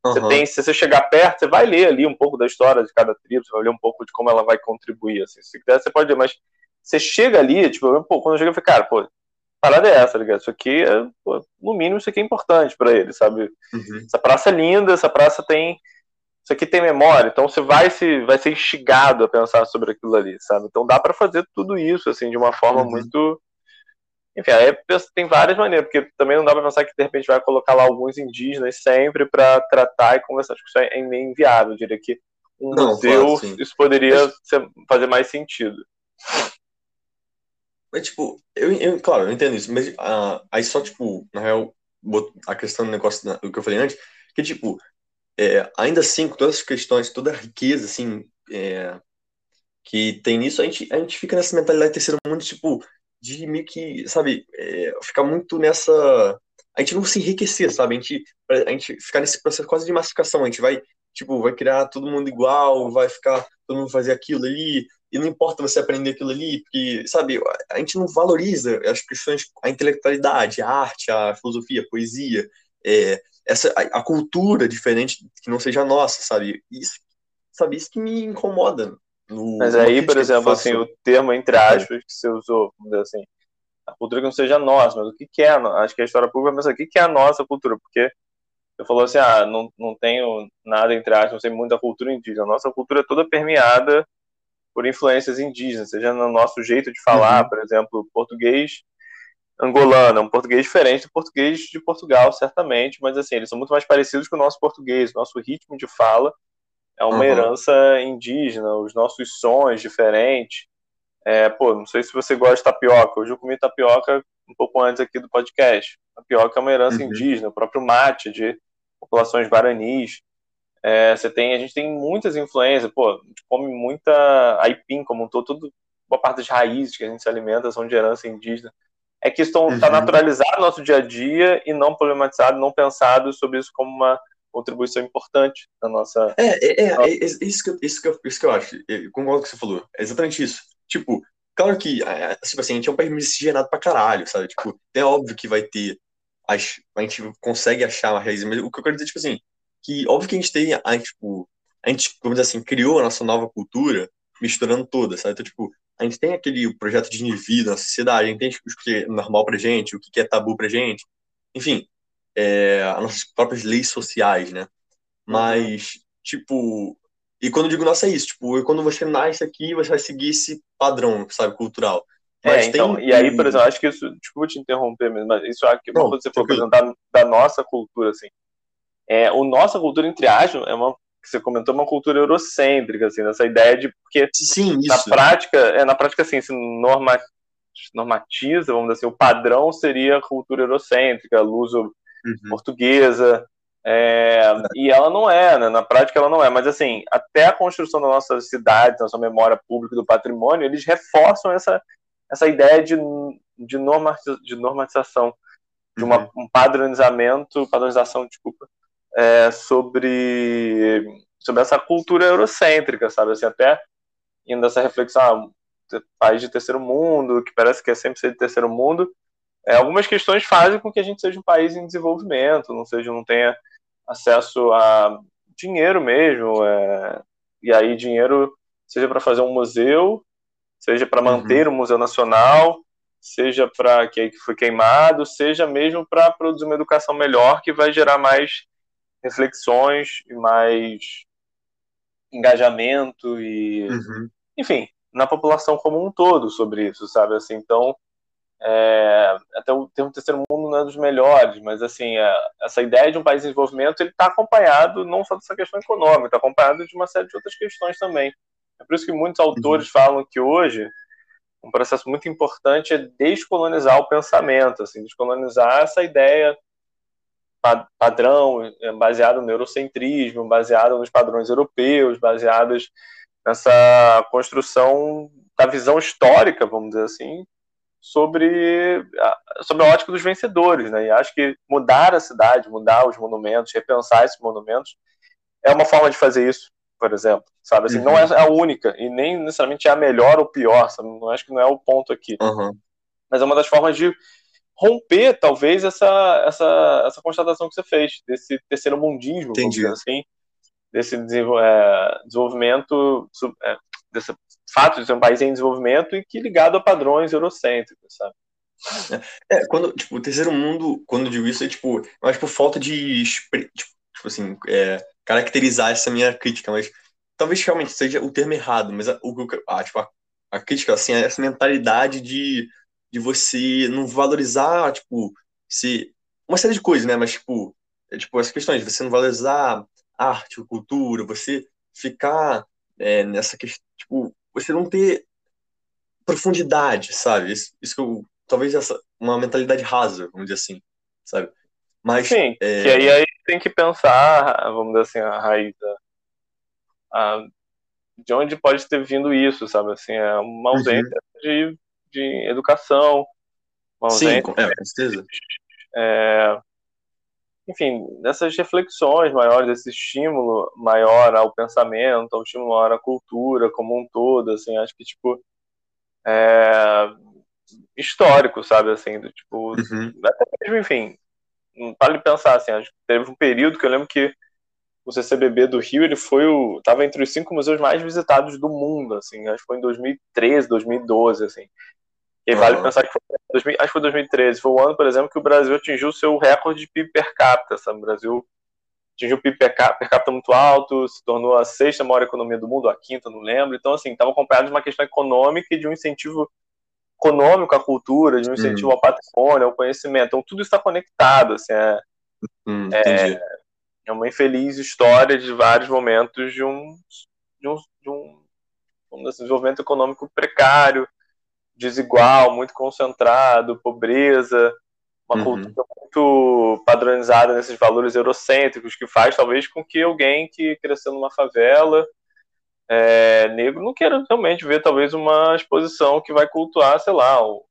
Speaker 2: uhum. você tem, se você chegar perto, você vai ler ali um pouco da história de cada tribo, você vai ler um pouco de como ela vai contribuir, assim. Se quiser, você pode ler, mas você chega ali, tipo, pô, quando eu cheguei, eu falei, cara, pô, parada é essa, tá ligado? Isso aqui, é, pô, no mínimo, isso aqui é importante para ele, sabe? Uhum. Essa praça é linda, essa praça tem. Isso aqui tem memória, então você vai se vai ser instigado a pensar sobre aquilo ali, sabe? Então dá para fazer tudo isso, assim, de uma forma uhum. muito. Enfim, aí tem várias maneiras, porque também não dá para pensar que de repente vai colocar lá alguns indígenas sempre para tratar e conversar. Acho que isso é meio inviável. Eu diria que um não, museu, claro, isso poderia ser, fazer mais sentido.
Speaker 1: Mas, tipo, eu, eu, claro, eu entendo isso, mas uh, aí só, tipo, na real, a questão do negócio do que eu falei antes, que, tipo, é, ainda assim, com todas as questões, toda a riqueza, assim, é, que tem nisso, a gente, a gente fica nessa mentalidade terceiro mundo, tipo, de meio que, sabe, é, ficar muito nessa. A gente não se enriquecer, sabe? A gente, a gente ficar nesse processo quase de massificação. A gente vai, tipo, vai criar todo mundo igual, vai ficar todo mundo fazer aquilo ali, e não importa você aprender aquilo ali, porque, sabe, a gente não valoriza as questões, a intelectualidade, a arte, a filosofia, a poesia, é, essa, a, a, cultura diferente que não seja nossa, sabe? Isso, sabe, isso que me incomoda.
Speaker 2: No, Mas aí, por exemplo, assim, o termo entre aspas que você usou, vamos dizer assim, a cultura que não seja nossa, mas o que, que é? Acho que a história pública pensa, o que, que é a nossa cultura? Porque você falou assim, ah, não, não tenho nada entre aspas, não sei muito da cultura indígena. A nossa cultura é toda permeada por influências indígenas, seja no nosso jeito de falar, uhum. por exemplo, português angolano, é um português diferente do português de Portugal, certamente, mas assim, eles são muito mais parecidos com o nosso português, nosso ritmo de fala é uma uhum. herança indígena, os nossos sons diferentes. É, pô, não sei se você gosta de tapioca, hoje eu comi tapioca um pouco antes aqui do podcast. Tapioca é uma herança uhum. indígena, o próprio mate de populações guaranis. É, você tem, a gente tem muitas influências, pô, a gente come muita aipim como um todo, tudo, boa parte das raízes que a gente se alimenta são de herança indígena. É que está uhum. naturalizado no nosso dia a dia e não problematizado, não pensado sobre isso como uma contribuição importante na nossa.
Speaker 1: É, é, é, é, isso, que, isso, que eu, isso que eu acho. Eu concordo com o que você falou. É exatamente isso. Tipo, claro que é, tipo assim, a gente é um país miscigenado pra caralho, sabe? Tipo, é óbvio que vai ter. As, a gente consegue achar uma raiz, mas o que eu quero dizer, tipo assim, que óbvio que a gente tem, a, tipo, a gente, vamos dizer assim, criou a nossa nova cultura misturando toda, sabe? Então, tipo, a gente tem aquele projeto de vida na sociedade, a gente tem o que é normal pra gente, o que é tabu pra gente, enfim, é, as nossas próprias leis sociais, né? Mas, tipo, e quando eu digo nossa é isso, tipo, quando você nasce aqui, você vai seguir esse padrão, sabe, cultural.
Speaker 2: É, mas é, então, tem... e aí, por exemplo, acho que isso, desculpa te interromper, mas isso é que você falou, por exemplo, da, da, nossa cultura, assim. É, o nossa cultura, entre aspas, é uma, que você comentou, uma cultura eurocêntrica, assim, nessa ideia de, porque
Speaker 1: Sim,
Speaker 2: na prática, é, na prática, assim, se norma, normatiza, vamos dizer assim, o padrão seria a cultura eurocêntrica, luso-portuguesa, uhum. É, e ela não é, né? na prática ela não é, mas assim, até a construção da nossa cidade, da nossa memória pública do patrimônio, eles reforçam essa, essa ideia de, de, normatização, de normatização, de uma, uhum. um padronizamento, padronização, desculpa, é, sobre, sobre essa cultura eurocêntrica, sabe? Assim, até indo essa reflexão, ah, país de terceiro mundo, que parece que é sempre ser de terceiro mundo, é, algumas questões fazem com que a gente seja um país em desenvolvimento, não seja, não tenha acesso a dinheiro mesmo, é, e aí dinheiro seja para fazer um museu, seja para manter uhum. o Museu Nacional, seja para que foi queimado, seja mesmo para produzir uma educação melhor que vai gerar mais reflexões e mais engajamento e uhum. enfim na população como um todo sobre isso sabe assim então é, até o termo terceiro mundo não é dos melhores, mas assim, é, essa ideia de um país em desenvolvimento ele está acompanhado não só dessa questão econômica, está acompanhado de uma série de outras questões também. É por isso que muitos autores uhum. falam que hoje um processo muito importante é descolonizar o pensamento, assim, descolonizar essa ideia padrão, é, baseado no eurocentrismo, baseado nos padrões europeus, baseadas nessa construção da visão histórica, vamos dizer assim, sobre a, sobre a ótica dos vencedores, né? E acho que mudar a cidade, mudar os monumentos, repensar esses monumentos é uma forma de fazer isso, por exemplo, sabe? Assim, uhum. não é a única e nem necessariamente é a melhor ou pior, sabe? Não acho que não é o ponto aqui,
Speaker 1: uhum.
Speaker 2: mas é uma das formas de romper talvez essa essa essa constatação que você fez desse terceiro mundismo,
Speaker 1: Entendi.
Speaker 2: assim, desse é, desenvolvimento é, dessa fato de ser um país em desenvolvimento e que ligado a padrões eurocêntricos, sabe?
Speaker 1: É, quando, tipo, o terceiro mundo, quando eu digo isso, é tipo, mas por falta de, tipo, tipo assim, é, caracterizar essa minha crítica, mas talvez realmente seja o termo errado, mas a, o, tipo, a, a crítica, assim, é essa mentalidade de, de você não valorizar, tipo, se, uma série de coisas, né, mas, tipo, é, tipo, essas questões, você não valorizar arte, cultura, você ficar é, nessa questão, tipo, você não ter profundidade, sabe? Isso, isso que eu, talvez essa uma mentalidade rasa, vamos dizer assim, sabe? Mas
Speaker 2: sim, é... que aí, aí tem que pensar, vamos dizer assim, a raiz da, a, de onde pode ter vindo isso, sabe? Assim, é uma uhum. ausência uhum. de, de educação, uma ausência
Speaker 1: sim, é, com certeza.
Speaker 2: É, enfim, dessas reflexões maiores, desse estímulo maior ao pensamento, ao estímulo maior à cultura como um todo, assim, acho que, tipo, é histórico, sabe, assim, do, tipo, uhum. até mesmo, enfim, para pensar, assim, acho que teve um período que eu lembro que o CCBB do Rio, ele foi o, tava entre os cinco museus mais visitados do mundo, assim, acho que foi em 2013, 2012, assim, e vale uhum. pensar que foi, 2000, acho que foi 2013, foi o ano, por exemplo, que o Brasil atingiu seu recorde de PIB per capita. Sabe? O Brasil atingiu o PIB per capita muito alto, se tornou a sexta maior economia do mundo, a quinta, não lembro. Então, assim, estava acompanhado de uma questão econômica e de um incentivo econômico à cultura, de um incentivo hum. ao patrimônio, ao conhecimento. Então, tudo está conectado. Assim, é,
Speaker 1: hum, é,
Speaker 2: é, uma infeliz história de vários momentos de um, de um, de um, um desenvolvimento econômico precário, desigual, muito concentrado, pobreza, uma uhum. cultura muito padronizada nesses valores eurocêntricos, que faz talvez com que alguém que cresceu numa favela é, negro não queira realmente ver talvez uma exposição que vai cultuar, sei lá, o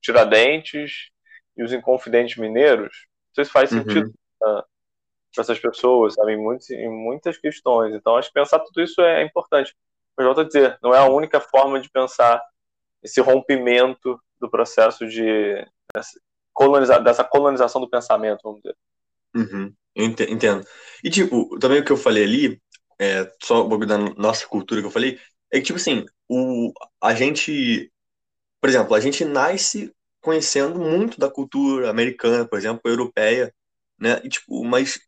Speaker 2: Tiradentes e os Inconfidentes Mineiros. Não sei se faz uhum. sentido para essas pessoas, sabe, em, muitos, em muitas questões. Então, acho que pensar tudo isso é importante. Mas volto a dizer, não é a única forma de pensar esse rompimento do processo de coloniza, dessa colonização do pensamento, vamos dizer.
Speaker 1: Uhum, entendo. E, tipo, também o que eu falei ali, é, só o bagulho da nossa cultura que eu falei, é que, tipo assim, o, a gente, por exemplo, a gente nasce conhecendo muito da cultura americana, por exemplo, europeia, né? E, tipo, mas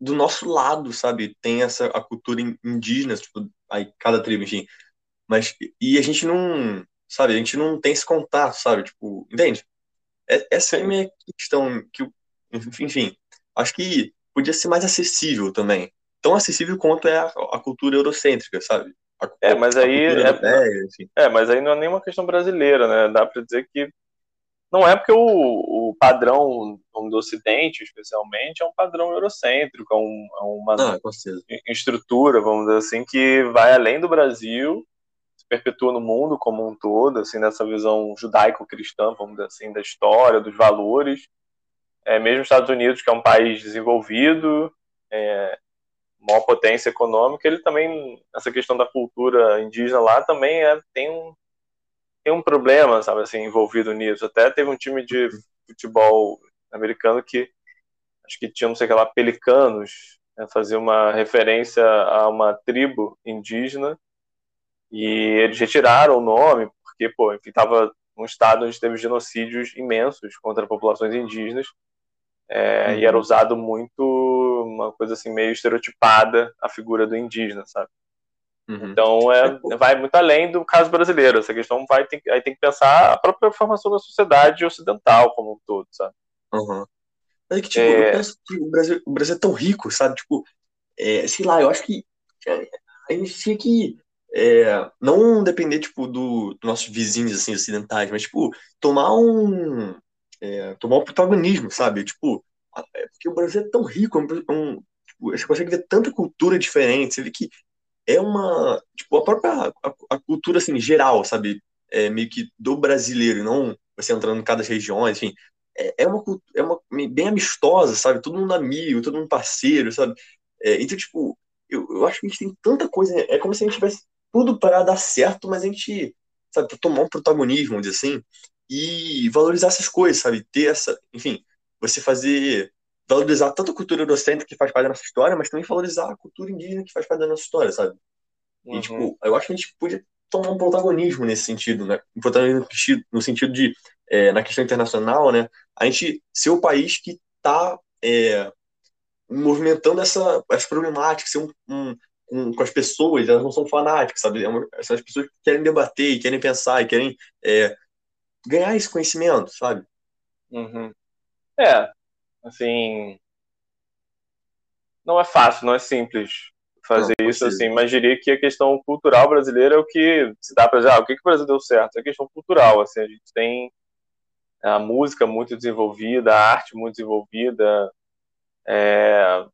Speaker 1: do nosso lado, sabe? Tem essa a cultura indígena, tipo, aí cada tribo, enfim. Mas e a gente não, sabe? A gente não tem esse contato, sabe? Tipo, entende? É, essa é a minha questão que enfim, acho que podia ser mais acessível também. Tão acessível quanto é a, a cultura eurocêntrica, sabe? A,
Speaker 2: é, mas aí é, europeia, é, mas aí não é nenhuma questão brasileira, né? Dá para dizer que não é porque o, o padrão do Ocidente, especialmente, é um padrão eurocêntrico, é, um, é uma ah, estrutura, vamos dizer assim, que vai além do Brasil, perpetua no mundo como um todo, assim, nessa visão judaico-cristã, vamos dizer assim, da história, dos valores. É, mesmo os Estados Unidos, que é um país desenvolvido, é, maior potência econômica, ele também, essa questão da cultura indígena lá também é, tem um tem um problema, sabe, assim, envolvido nisso. Até teve um time de futebol americano que acho que tinha, não sei o que lá, pelicanos, né, fazia uma referência a uma tribo indígena e eles retiraram o nome porque, pô, enfim, tava um estado onde teve genocídios imensos contra populações indígenas é, uhum. e era uhum. usado muito uma coisa assim meio estereotipada a figura do indígena, sabe? Uhum. Então é, vai muito além do caso brasileiro. Essa questão vai ter, aí tem que pensar a própria formação da sociedade ocidental como um todo, sabe?
Speaker 1: Uhum. É que, tipo, é... eu penso que o Brasil, o Brasil é tão rico, sabe? Tipo, é, sei lá, eu acho que a gente tinha que é, não depender, tipo, do, dos nossos vizinhos, assim, ocidentais, mas, tipo, tomar um... É, tomar um protagonismo, sabe? Tipo, é, porque o Brasil é tão rico, é um, tipo, você consegue ver tanta cultura diferente, você vê que é uma, tipo, a própria a, a cultura, assim, geral, sabe? É meio que do brasileiro, não você entrando em cada região, enfim. É, é uma é uma bem amistosa, sabe? Todo mundo amigo, todo mundo parceiro, sabe? É, então, tipo, eu, eu acho que a gente tem tanta coisa, é como se a gente tivesse tudo para dar certo, mas a gente, sabe, tomar um protagonismo, vamos dizer assim, e valorizar essas coisas, sabe? Ter essa, enfim, você fazer valorizar tanto a cultura eurocêntrica que faz parte da nossa história, mas também valorizar a cultura indígena que faz parte da nossa história, sabe? Uhum. E, tipo, eu acho que a gente podia tomar um protagonismo nesse sentido, né? Um protagonismo no sentido de, é, na questão internacional, né? A gente ser o país que está é, movimentando essa, essa problemática, ser um, um, um, com as pessoas, elas não são fanáticas, sabe? É são as pessoas que querem debater, querem pensar, e querem é, ganhar esse conhecimento, sabe?
Speaker 2: Uhum. É, assim, não é fácil, não é simples fazer não, isso assim, mas diria que a questão cultural brasileira é o que se dá para dizer, ah, o que, que o Brasil deu certo? É a questão cultural, assim, a gente tem a música muito desenvolvida, a arte muito desenvolvida, é,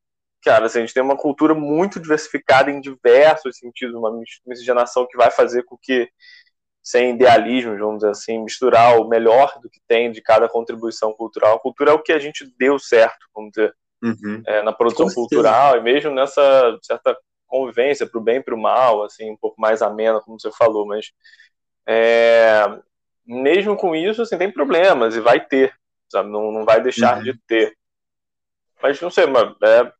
Speaker 2: cara, assim, a gente tem uma cultura muito diversificada em diversos sentidos, uma miscigenação que vai fazer com que sem idealismo, vamos dizer assim, misturar o melhor do que tem de cada contribuição cultural. A cultura é o que a gente deu certo, vamos dizer, uhum. é, na produção cultural e mesmo nessa certa convivência para o bem e para o mal, assim, um pouco mais amena, como você falou, mas é, mesmo com isso, assim, tem problemas e vai ter, sabe? Não, não vai deixar uhum. de ter. Mas não sei, mas é,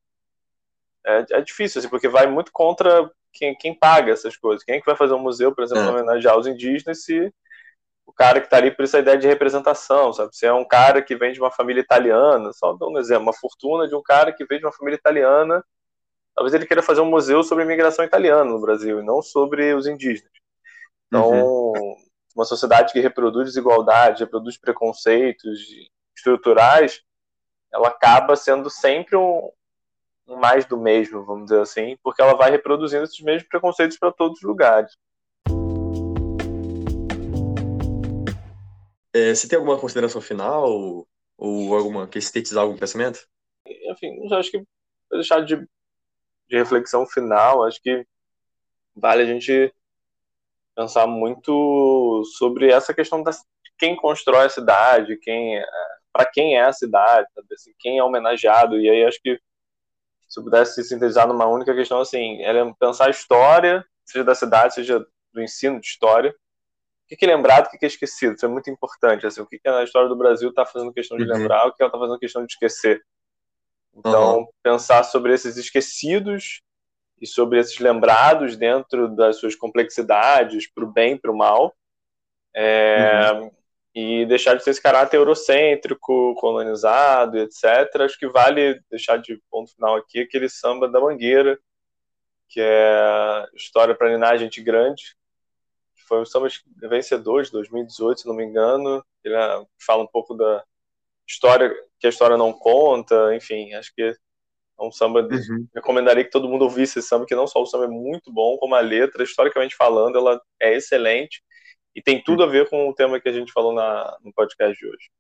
Speaker 2: é, é difícil, assim, porque vai muito contra quem, quem paga essas coisas? Quem é que vai fazer um museu, por exemplo, é. homenagear os indígenas se o cara que está ali por essa ideia de representação, sabe? Se é um cara que vem de uma família italiana, só um exemplo, uma fortuna de um cara que vem de uma família italiana, talvez ele queira fazer um museu sobre a imigração italiana no Brasil e não sobre os indígenas. Então, uhum. uma sociedade que reproduz desigualdade, reproduz preconceitos estruturais, ela acaba sendo sempre um, mais do mesmo, vamos dizer assim, porque ela vai reproduzindo esses mesmos preconceitos para todos os lugares.
Speaker 1: É, você tem alguma consideração final ou alguma que sintetizar algum pensamento?
Speaker 2: Enfim, acho que para deixar de, de reflexão final, acho que vale a gente pensar muito sobre essa questão da quem constrói a cidade, quem é, para quem é a cidade, assim, quem é homenageado e aí acho que se eu pudesse sintetizar numa única questão, assim, é pensar a história, seja da cidade, seja do ensino de história. O que é lembrado, o que é esquecido? Isso é muito importante. Assim, o que a história do Brasil está fazendo questão de uhum. lembrar, o que ela está fazendo questão de esquecer. Então, uhum. pensar sobre esses esquecidos e sobre esses lembrados dentro das suas complexidades, para o bem e para o mal. É, uhum. E deixar de ter esse caráter eurocêntrico, colonizado, etc. Acho que vale deixar de ponto final aqui aquele samba da Mangueira, que é História para Ninar Gente Grande, que foi um samba vencedor de 2018, se não me engano. Ele é, fala um pouco da história que a história não conta, enfim, acho que é um samba. Uhum. Recomendaria que todo mundo ouvisse esse samba, que não só o samba é muito bom, como a letra, historicamente falando, ela é excelente e tem tudo a ver com o tema que a gente falou na, no podcast de hoje.